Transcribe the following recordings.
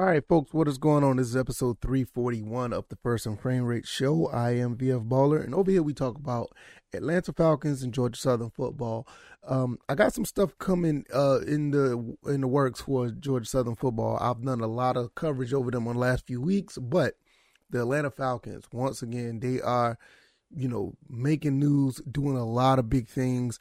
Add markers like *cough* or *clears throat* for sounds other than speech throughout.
All right, folks, what is going on? This is episode 341 of the First and Frame Rate Show. I am VF Baller, and over here we talk about Atlanta Falcons and Georgia Southern football. Um, I got some stuff coming uh, in the in the works for Georgia Southern football. I've done a lot of coverage over them on the last few weeks, but the Atlanta Falcons, once again, they are, you know, making news, doing a lot of big things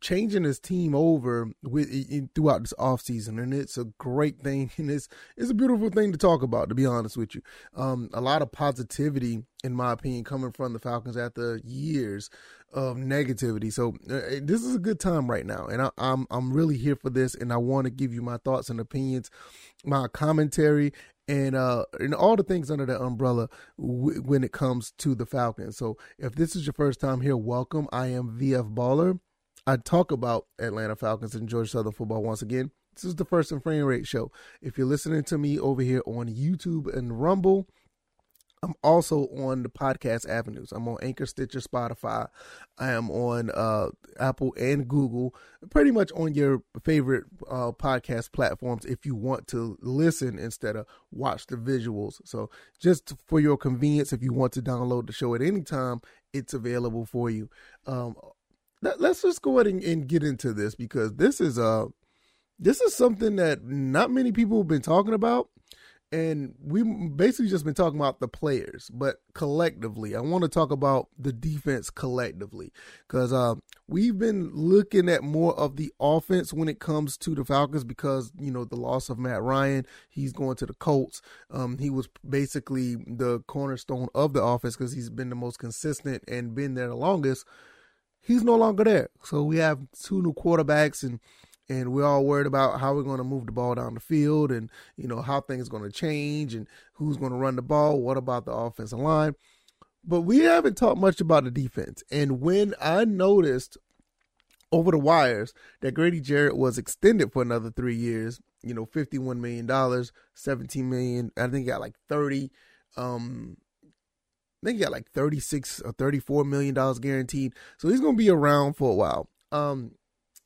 changing his team over with throughout this offseason and it's a great thing *laughs* and it's it's a beautiful thing to talk about to be honest with you um, a lot of positivity in my opinion coming from the falcons after years of negativity so uh, this is a good time right now and I, I'm I'm really here for this and I want to give you my thoughts and opinions my commentary and uh and all the things under that umbrella w- when it comes to the Falcons. So if this is your first time here, welcome. I am VF Baller. I talk about Atlanta Falcons and Georgia Southern football once again. This is the First and Frame Rate show. If you're listening to me over here on YouTube and Rumble, I'm also on the podcast avenues. I'm on Anchor, Stitcher, Spotify. I am on uh, Apple and Google, pretty much on your favorite uh, podcast platforms if you want to listen instead of watch the visuals. So, just for your convenience, if you want to download the show at any time, it's available for you. Um, let's just go ahead and, and, get into this because this is uh this is something that not many people have been talking about. And we basically just been talking about the players but collectively i want to talk about the defense collectively because uh, we've been looking at more of the offense when it comes to the falcons because you know the loss of matt ryan he's going to the colts. Um, he was basically the cornerstone of the offense because he's been the most consistent and been there the longest he's no longer there. So we have two new quarterbacks and and we're all worried about how we're going to move the ball down the field and you know how things are going to change and who's going to run the ball what about the offensive line but we haven't talked much about the defense and when i noticed over the wires that grady jarrett was extended for another three years you know 51 million dollars 17 million i think he got like 30 um I think he got like 36 or 34 million dollars guaranteed. So he's going to be around for a while. Um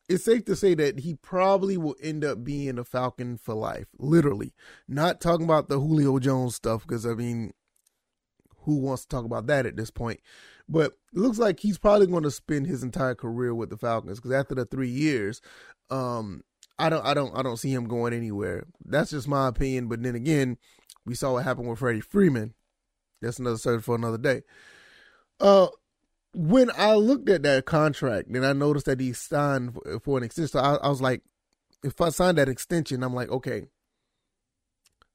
it's safe to say that he probably will end up being a Falcon for life, literally. Not talking about the Julio Jones stuff because I mean who wants to talk about that at this point? But it looks like he's probably going to spend his entire career with the Falcons because after the 3 years, um I don't I don't I don't see him going anywhere. That's just my opinion, but then again, we saw what happened with Freddie Freeman that's another subject for another day. Uh, when I looked at that contract and I noticed that he signed for, an extension, I, I was like, if I signed that extension, I'm like, okay,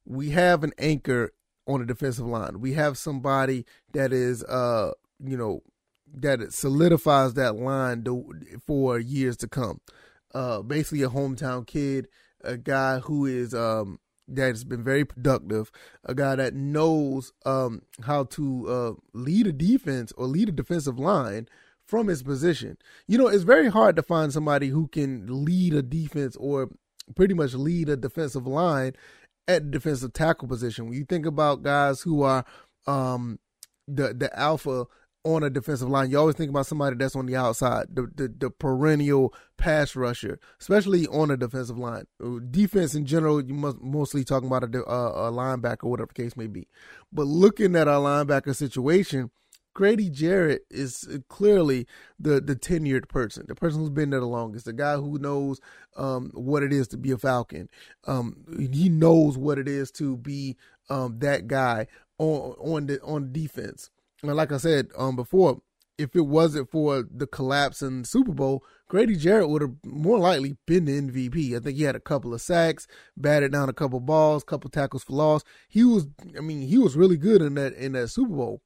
we have an anchor on the defensive line. We have somebody that is, uh, you know, that solidifies that line to, for years to come. Uh, basically a hometown kid, a guy who is, um, that has been very productive, a guy that knows um, how to uh, lead a defense or lead a defensive line from his position. You know, it's very hard to find somebody who can lead a defense or pretty much lead a defensive line at the defensive tackle position. When you think about guys who are um, the the alpha on a defensive line, you always think about somebody that's on the outside, the, the, the perennial pass rusher, especially on a defensive line. Defense in general, you must mostly talking about a, a, a linebacker, whatever case may be. But looking at our linebacker situation, Grady Jarrett is clearly the the tenured person, the person who's been there the longest, the guy who knows um, what it is to be a Falcon. Um, he knows what it is to be um, that guy on on the on defense like I said um before, if it wasn't for the collapse in Super Bowl, Grady Jarrett would have more likely been the MVP. I think he had a couple of sacks, batted down a couple balls, couple tackles for loss. He was, I mean, he was really good in that in that Super Bowl.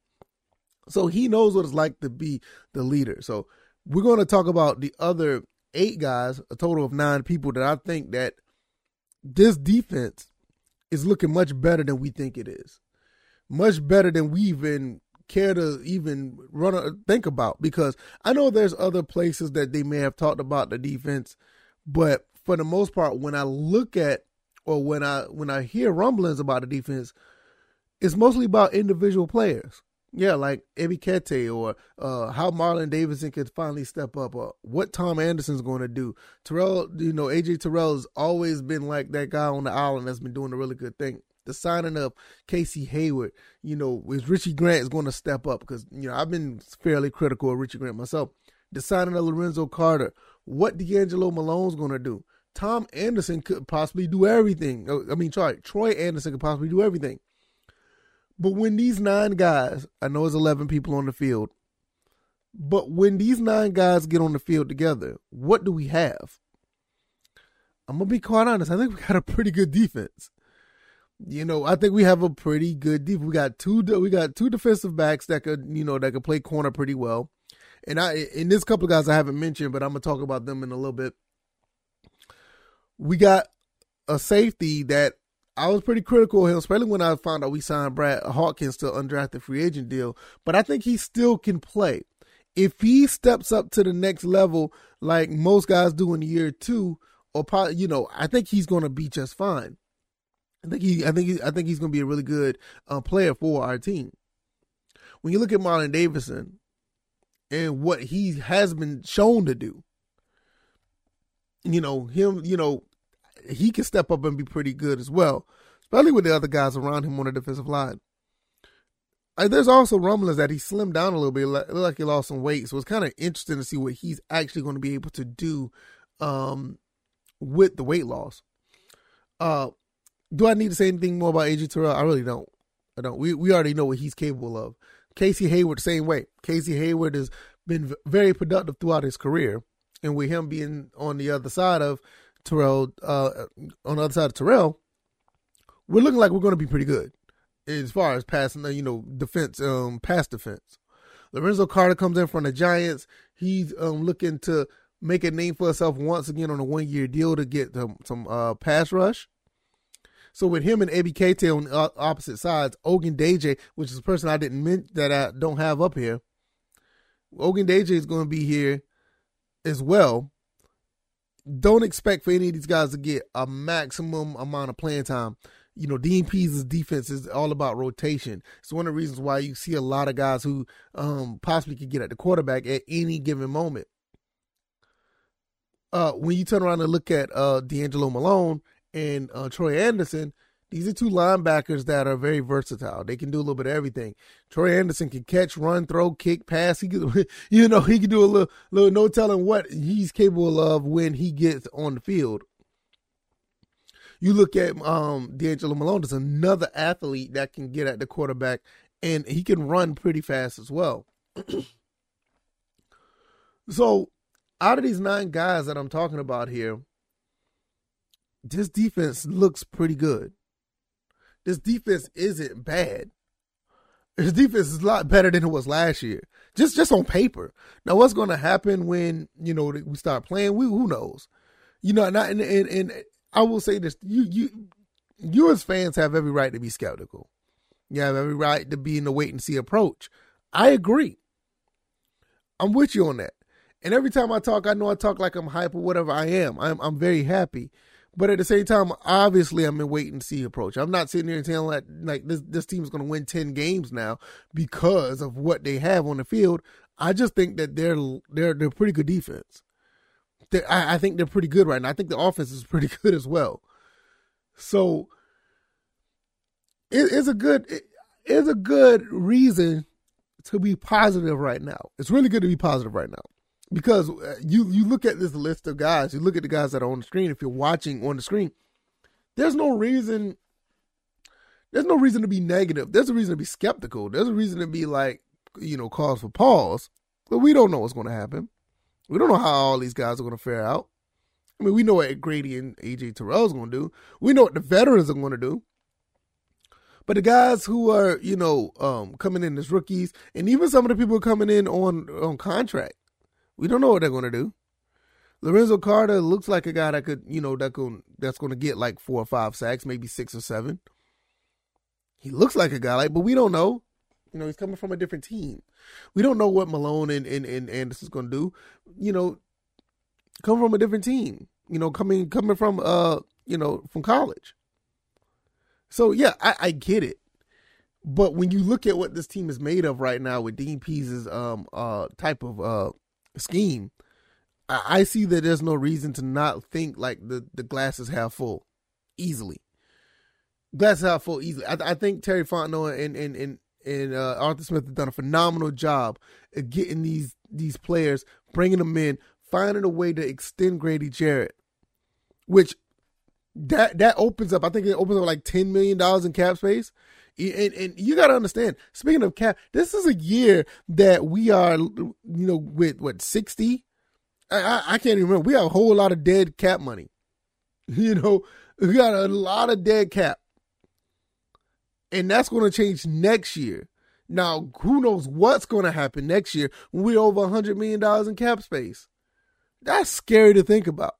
So he knows what it's like to be the leader. So we're going to talk about the other eight guys, a total of nine people that I think that this defense is looking much better than we think it is. Much better than we even care to even run a, think about because I know there's other places that they may have talked about the defense, but for the most part, when I look at or when I when I hear rumblings about the defense, it's mostly about individual players. Yeah, like Ebiketie or uh, how Marlon Davidson could finally step up or what Tom Anderson's going to do. Terrell, you know, AJ Terrell has always been like that guy on the island that's been doing a really good thing. The signing of Casey Hayward, you know, is Richie Grant is going to step up because you know I've been fairly critical of Richie Grant myself. The signing of Lorenzo Carter, what D'Angelo Malone's going to do. Tom Anderson could possibly do everything. Oh, I mean, sorry, Troy Anderson could possibly do everything. But when these nine guys, I know it's 11 people on the field, but when these nine guys get on the field together, what do we have? I'm going to be quite honest. I think we got a pretty good defense. You know, I think we have a pretty good deep. We got two we got two defensive backs that could, you know, that could play corner pretty well. And I and this couple of guys I haven't mentioned, but I'm to talk about them in a little bit. We got a safety that I was pretty critical of him, especially when I found out we signed Brad Hawkins to undrafted free agent deal. But I think he still can play. If he steps up to the next level, like most guys do in year two, or probably, you know, I think he's to be just fine. I think he, I think, he, I think he's going to be a really good uh, player for our team. When you look at Marlon Davidson and what he has been shown to do, you know him, you know he can step up and be pretty good as well, especially with the other guys around him on the defensive line. There's also rumblings that he slimmed down a little bit, like, like he lost some weight. So it's kind of interesting to see what he's actually going to be able to do um, with the weight loss. Uh, do I need to say anything more about AJ Terrell? I really don't. I don't. We we already know what he's capable of. Casey Hayward, same way. Casey Hayward has been very productive throughout his career, and with him being on the other side of Terrell, uh, on the other side of Terrell, we're looking like we're going to be pretty good as far as passing, you know, defense, um, pass defense. Lorenzo Carter comes in from the Giants. He's um looking to make a name for himself once again on a one year deal to get some, some uh, pass rush. So with him and Keita on opposite sides, Ogundeji, which is a person I didn't mention that I don't have up here, Ogundeji is going to be here as well don't expect for any of these guys to get a maximum amount of playing time. You know, Pees' defense is all about rotation. It's one of the reasons why you see a lot of guys who um, possibly could get at the quarterback at any given moment. Uh, when you turn around and look at uh, D'Angelo Malone and uh, Troy Anderson, these are two linebackers that are very versatile. They can do a little bit of everything. Troy Anderson can catch, run, throw, kick, pass. He can, *laughs* you know, he can do a little, little no telling what he's capable of when he gets on the field. You look at um, D'Angelo Malone, there's another athlete that can get at the quarterback, and he can run pretty fast as well. *clears throat* so, out of these nine guys that I'm talking about here, this defense looks pretty good this defense isn't bad. This defense is a lot better than it was last year, just just on paper. Now, what's going to happen when you know we start playing? We who knows? You know, and, I, and, and, and I will say this: you you you as fans have every right to be skeptical. You have every right to be in the wait and see approach. I agree. I'm with you on that. And every time I talk, I know I talk like I'm hype or whatever I am. I'm I'm very happy. But at the same time, obviously, I'm in wait and see approach. I'm not sitting here and saying like, like this this team is going to win ten games now because of what they have on the field. I just think that they're they're they're pretty good defense. I, I think they're pretty good right now. I think the offense is pretty *laughs* good as well. So it, it's a good it, it's a good reason to be positive right now. It's really good to be positive right now because uh, you you look at this list of guys, you look at the guys that are on the screen. If you're watching on the screen, there's no reason. There's no reason to be negative. There's a reason to be skeptical. There's a reason to be like, you know, cause for pause. But we don't know what's going to happen. We don't know how all these guys are going to fare out. I mean, we know what Grady and AJ Terrell is going to do. We know what the veterans are going to do. But the guys who are, you know, um, coming in as rookies, and even some of the people coming in on on contract, we don't know what they're going to do. Lorenzo Carter looks like a guy that could, you know, that could, that's going to get like four or five sacks, maybe six or seven. He looks like a guy like, but we don't know. You know, he's coming from a different team. We don't know what Malone and, and, and Anderson's going to do. You know, come from a different team. You know, coming coming from uh, you know, from college. So yeah, I, I get it. But when you look at what this team is made of right now with Dean Pees's um uh type of uh scheme, I, I see that there's no reason to not think like the, the glass is half full easily. glasses half full easily. I, I think Terry Fontenot and and and, and uh, Arthur Smith have done a phenomenal job at getting these these players, bringing them in, finding a way to extend Grady Jarrett, which that that opens up. I think it opens up like ten million dollars in cap space. And, and you got to understand. Speaking of cap, this is a year that we are, you know, with what sixty. I, I can't even remember. We have a whole lot of dead cap money. *laughs* You know, we got a lot of dead cap, and that's going to change next year. Now, who knows what's going to happen next year when we're over $100 million in cap space? That's scary to think about.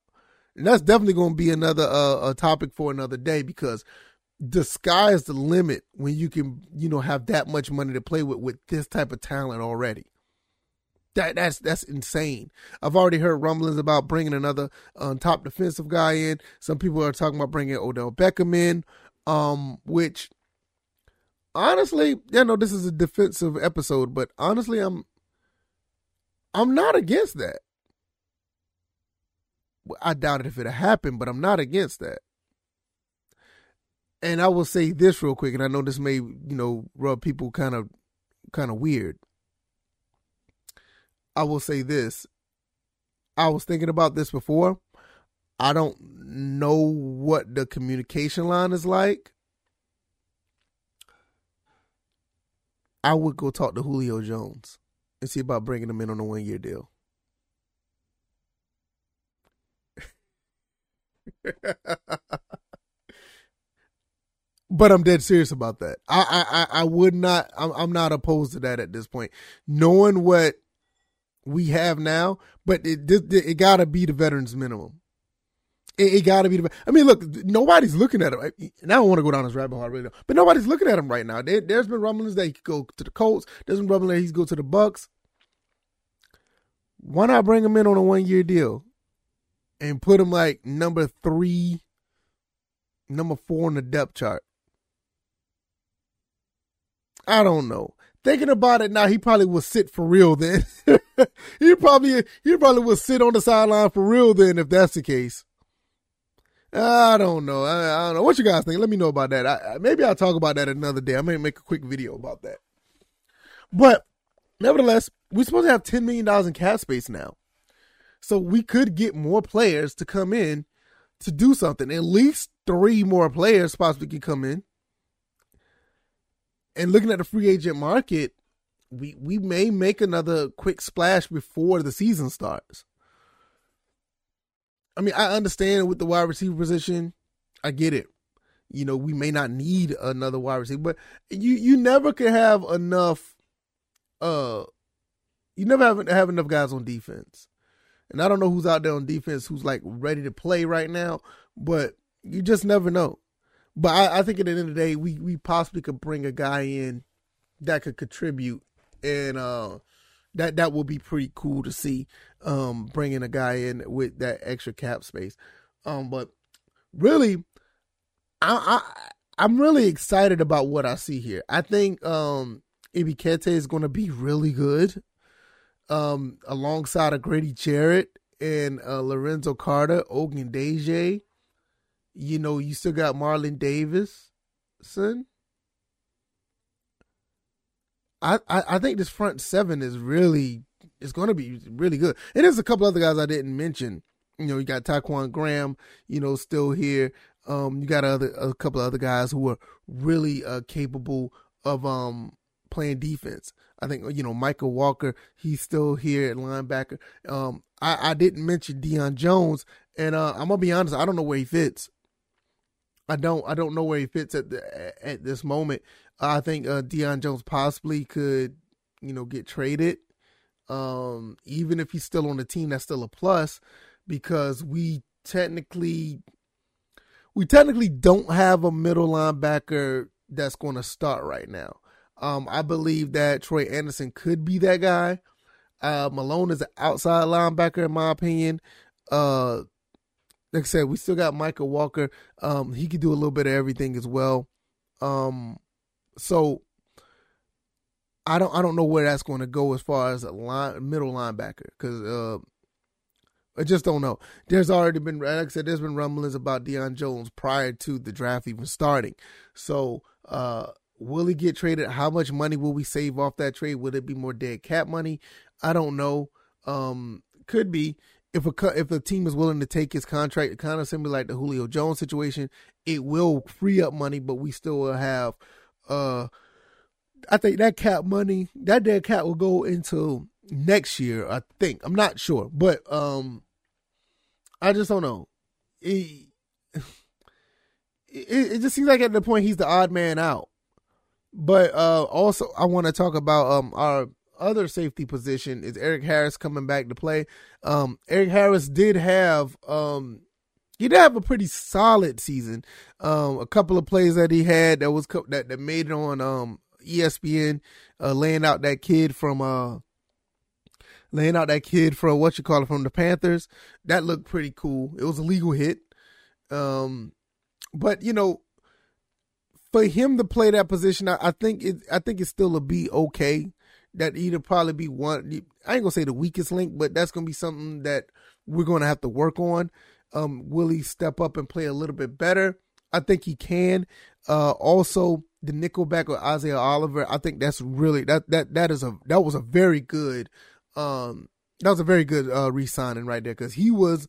And that's definitely going to be another uh, a topic for another day because the sky is the limit when you can, you know, have that much money to play with with this type of talent already. That that's that's insane. I've already heard rumblings about bringing another um, top defensive guy in. Some people are talking about bringing Odell Beckham in, um, which honestly, yeah, no, this is a defensive episode, but honestly, I'm I'm not against that. I doubt it if it happened, but I'm not against that. And I will say this real quick, and I know this may, you know, rub people kind of kind of weird. I will say this. I was thinking about this before. I don't know what the communication line is like. I would go talk to Julio Jones and see about bringing him in on a one year deal. *laughs* *laughs* but I'm dead serious about that. I I I would not. I'm, I'm not opposed to that at this point. Knowing what we have now, but it it, it got to be the veterans minimum. It, it got to be the. I mean, look, nobody's looking at him. And I don't want to go down this rabbit hole right now, but nobody's looking at him right now. There, has been rumblings that he could go to the Colts. There's been rumblings that he's go to the Bucks. Why not bring him in on a one year deal? and put him like number three, number four on the depth chart. I don't know. Thinking about it now, he probably will sit for real then. *laughs* he probably he probably will sit on the sideline for real then if that's the case. I don't know. I, I, don't know. What you guys think? Let me know about that. I, maybe I'll talk about that another day. I may make a quick video about that. But nevertheless, we're supposed to have ten million dollars in cap space now. So we could get more players to come in to do something. At least three more players possibly could come in. And looking at the free agent market, we we may make another quick splash before the season starts. I mean, I understand with the wide receiver position, I get it. You know, we may not need another wide receiver, but you you never can have enough. Uh, you never have have enough guys on defense. And I don't know who's out there on defense who's like ready to play right now, but you just never know. But I, I think at the end of the day, we we possibly could bring a guy in that could contribute, and uh, that that will be pretty cool to see. Um, bringing a guy in with that extra cap space. Um, but really, I, I I'm really excited about what I see here. I think um Ebiketie is going to be really good um, alongside of Grady Jarrett and uh, Lorenzo Carter, Ogundeji. You know, you still got Marlon Davis, son. I, I, I think this front seven is really it's going to be really good. And there's a couple other guys I didn't mention. You know, you got Ta'Quon Graham, you know, still here. Um, you got other a couple other guys who are really uh, capable of um playing defense. I think you know Mykal Walker. He's still here at linebacker. Um, I, I didn't mention Deion Jones, and uh, I'm gonna be honest. I don't know where he fits. I don't. I don't know where he fits at the, at this moment. I think uh, Deion Jones possibly could, you know, get traded. Um, even if he's still on the team, that's still a plus because we technically, we technically don't have a middle linebacker that's going to start right now. Um, I believe that Troy Anderson could be that guy. Uh, Malone is an outside linebacker, in my opinion. Uh, like I said, we still got Mykal Walker. Um, he could do a little bit of everything as well. Um, so I don't I don't know where that's going to go as far as a line middle linebacker because uh, I just don't know. There's already been, like I said, there's been rumblings about Deion Jones prior to the draft even starting. So, uh, will he get traded? How much money will we save off that trade? Will it be more dead cap money? I don't know. Um, could be if a if the team is willing to take his contract, kind of similar like the Julio Jones situation, it will free up money, but we still will have. Uh, I think that cap money, that dead cap will go into next year. I think I'm not sure, but um, I just don't know. It, *sighs* it, it just seems like at the point he's the odd man out. But uh, also, I want to talk about um our other safety position is Erik Harris coming back to play. Um, Erik Harris did have um, he did have a pretty solid season. Um, a couple of plays that he had that was that that made it on um ESPN, uh, laying out that kid from uh laying out that kid from what you call it from the Panthers. That looked pretty cool. It was a legal hit. Um, but you know, for him to play that position, I, I think it. I think it's still a be okay. That either probably be one. I ain't gonna say the weakest link, but that's gonna be something that we're gonna have to work on. Um, will he step up and play a little bit better? I think he can. Uh, also the nickelback with Isaiah Oliver, I think that's really that that that is a that was a very good um that was a very good uh re-signing right there because he was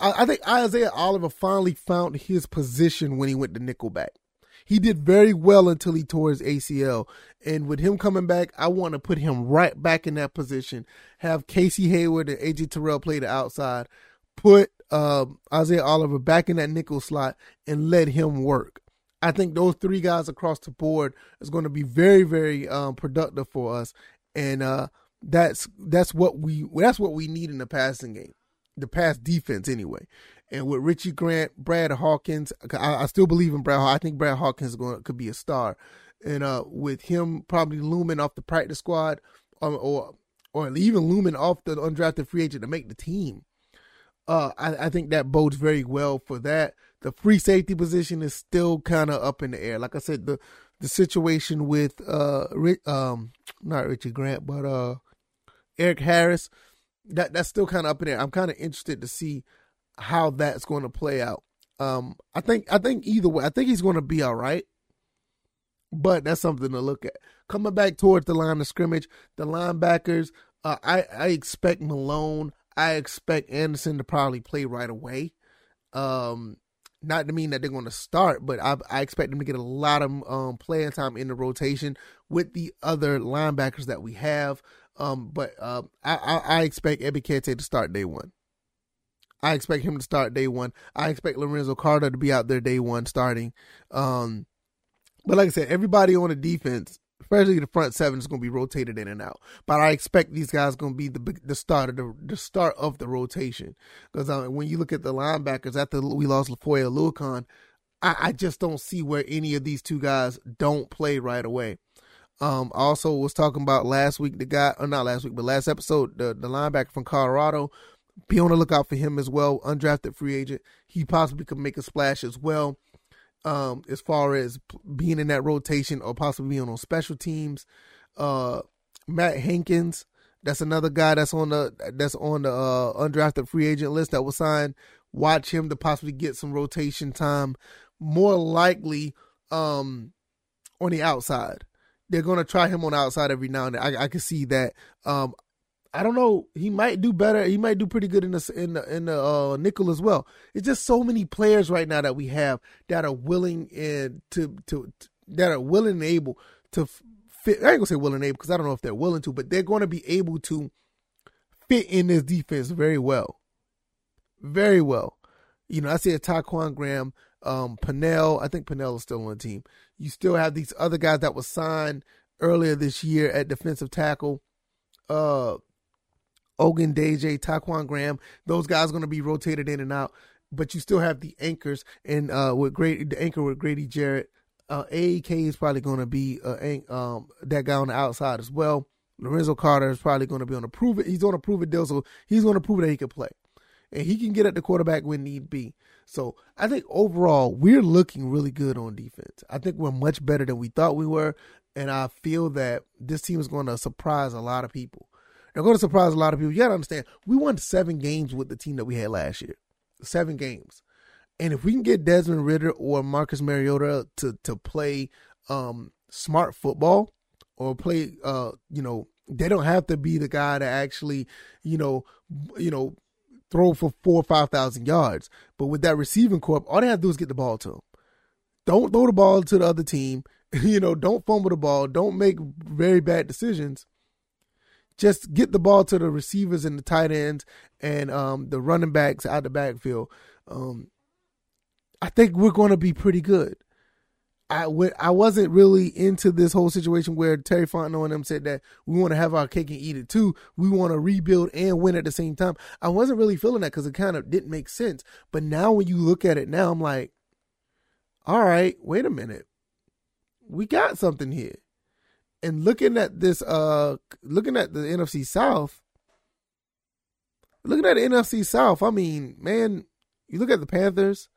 I, I, think Isaiah Oliver finally found his position when he went to nickelback. He did very well until he tore his ACL. And with him coming back, I want to put him right back in that position. Have Casey Hayward and AJ Terrell play the outside. Put um, Isaiah Oliver back in that nickel slot and let him work. I think those three guys across the board is going to be very, very um, productive for us, and uh, that's that's what we that's what we need in the passing game, the pass defense anyway. And with Richie Grant, Brad Hawkins, I, I still believe in Brad. I think Brad Hawkins going could be a star, and uh, with him probably looming off the practice squad, or or, even looming off the undrafted free agent to make the team. Uh, I, I think that bodes very well for that. The free safety position is still kind of up in the air. Like I said, the the situation with uh um not Richie Grant, but uh Erik Harris, that that's still kind of up in there. I'm kind of interested to see how that's going to play out. Um, I think I think either way, I think he's going to be all right. But that's something to look at. Coming back towards the line of scrimmage, the linebackers, uh, I I expect Malone, I expect Anderson to probably play right away. Um, not to mean that they're going to start, but I, I expect them to get a lot of um, playing time in the rotation with the other linebackers that we have. Um, but uh, I, I, I expect Ebiketie to start day one. I expect him to start day one. I expect Lorenzo Carter to be out there day one starting. Um, but like I said, everybody on the defense especially the front seven is going to be rotated in and out. But I expect these guys going to be the the start of the, the start of the rotation because uh, when you look at the linebackers after we lost Lafoya Oluokun, I, I just don't see where any of these two guys don't play right away. Um, also was talking about last week the guy, or not last week, but last episode, the the linebacker from Colorado. Be on the lookout for him as well, undrafted free agent. He possibly could make a splash as well um, as far as being in that rotation or possibly being on special teams. Uh, Matt Hankins, that's another guy that's on the that's on the uh, undrafted free agent list that was signed. Watch him to possibly get some rotation time. More likely, um, on the outside. They're gonna try him on the outside every now and then. I, I can see that. Um, I don't know. He might do better. He might do pretty good in the in the, in the uh, nickel as well. It's just so many players right now that we have that are willing and to to, to that are willing and able to fit. I ain't gonna say willing and able because I don't know if they're willing to, but they're going to be able to fit in this defense very well, very well. You know, I see a Ta'Quon Graham, um, Pennel. I think Pennel is still on the team. You still have these other guys that were signed earlier this year at defensive tackle. Uh, Ogundeji, Ta'Quon Graham, those guys are going to be rotated in and out. But you still have the anchors and uh, with great the anchor with Grady Jarrett. Uh, AEK is probably going to be uh, um, that guy on the outside as well. Lorenzo Carter is probably going to be on a prove it. He's on a prove it deal, so he's going to prove that he can play, and he can get at the quarterback when need be. So I think overall we're looking really good on defense. I think we're much better than we thought we were, and I feel that this team is going to surprise a lot of people. They're going to surprise a lot of people. You got to understand, we won seven games with the team that we had last year. Seven games. And if we can get Desmond Ridder or Marcus Mariota to to play um, smart football or play, uh, you know, they don't have to be the guy to actually, you know, you know, throw for four or five thousand yards. But with that receiving corp, all they have to do is get the ball to them. Don't throw the ball to the other team. *laughs* you know, don't fumble the ball. Don't make very bad decisions. Just get the ball to the receivers and the tight ends and um, the running backs out the backfield. Um, I think we're going to be pretty good. I w- I wasn't really into this whole situation where Terry Fontenot and them said that we want to have our cake and eat it too. We want to rebuild and win at the same time. I wasn't really feeling that because it kind of didn't make sense. But now when you look at it now, I'm like, all right, wait a minute. We got something here. And looking at this, uh, looking at the NFC South, looking at the NFC South, I mean, man, you look at the Panthers,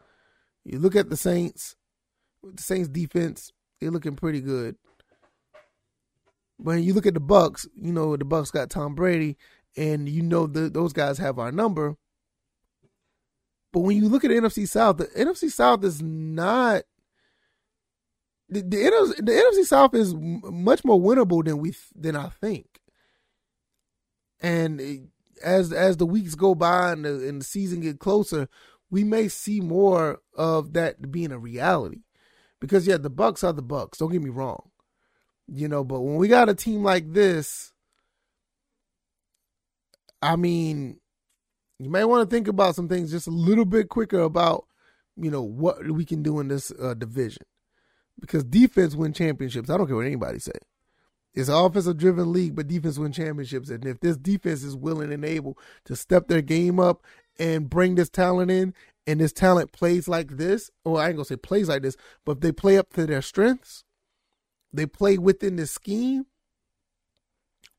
you look at the Saints, the Saints defense, they're looking pretty good. When you look at the Bucks, you know the Bucks got Tom Brady, and you know the, those guys have our number. But when you look at the NFC South, the NFC South is not the the, NFC, the NFC South is much more winnable than we than I think. And as as the weeks go by and the, and the season get closer, we may see more of that being a reality. Because yeah, the Bucks are the Bucks. Don't get me wrong, you know. But when we got a team like this, I mean, you may want to think about some things just a little bit quicker about, you know, what we can do in this uh, division. Because defense win championships. I don't care what anybody say. It's an offensive driven league, but defense win championships. And if this defense is willing and able to step their game up and bring this talent in, and this talent plays like this, or I ain't gonna say plays like this, but if they play up to their strengths, they play within the scheme,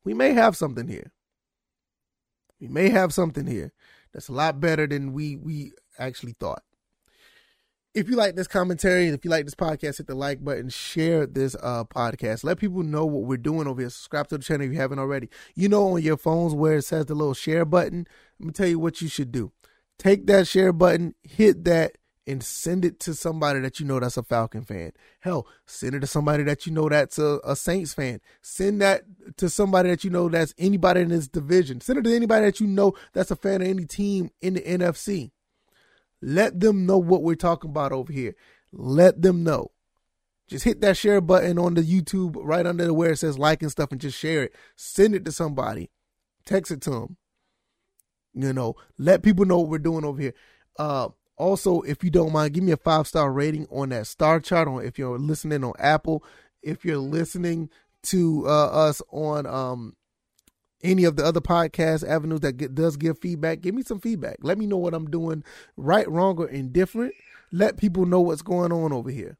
we may have something here. We may have something here that's a lot better than we we actually thought. If you like this commentary, if you like this podcast, hit the like button, share this uh, podcast. Let people know what we're doing over here. Subscribe to the channel if you haven't already. You know on your phones where it says the little share button. Let me tell you what you should do. Take that share button, hit that, and send it to somebody that you know that's a Falcon fan. Hell, send it to somebody that you know that's a, a, Saints fan. Send that to somebody that you know that's anybody in this division. Send it to anybody that you know that's a fan of any team in the NFC. Let them know what we're talking about over here. Let them know. Just hit that share button on the YouTube right under where it says like and stuff and just share it. Send it to somebody. Text it to them. You know, let people know what we're doing over here. Uh, also, if you don't mind, give me a five star rating on that star chart. On if you're listening on Apple, if you're listening to uh, us on um, any of the other podcast avenues that get, does give feedback, give me some feedback. Let me know what I'm doing right, wrong, or indifferent. Let people know what's going on over here.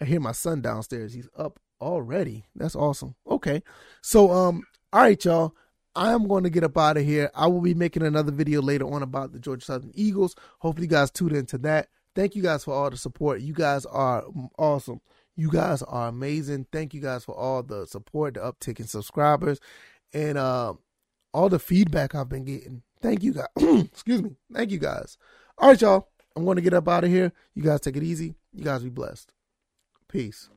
I hear my son downstairs. He's up already. That's awesome. Okay. So um all right y'all. I am going to get up out of here. I will be making another video later on about the Georgia Southern Eagles. Hopefully you guys tune into that. Thank you guys for all the support. You guys are awesome. You guys are amazing. Thank you guys for all the support, the uptick in subscribers and uh, all the feedback I've been getting. Thank you guys. *clears throat* Excuse me. Thank you guys. All right, y'all. I'm going to get up out of here. You guys take it easy. You guys be blessed. Peace.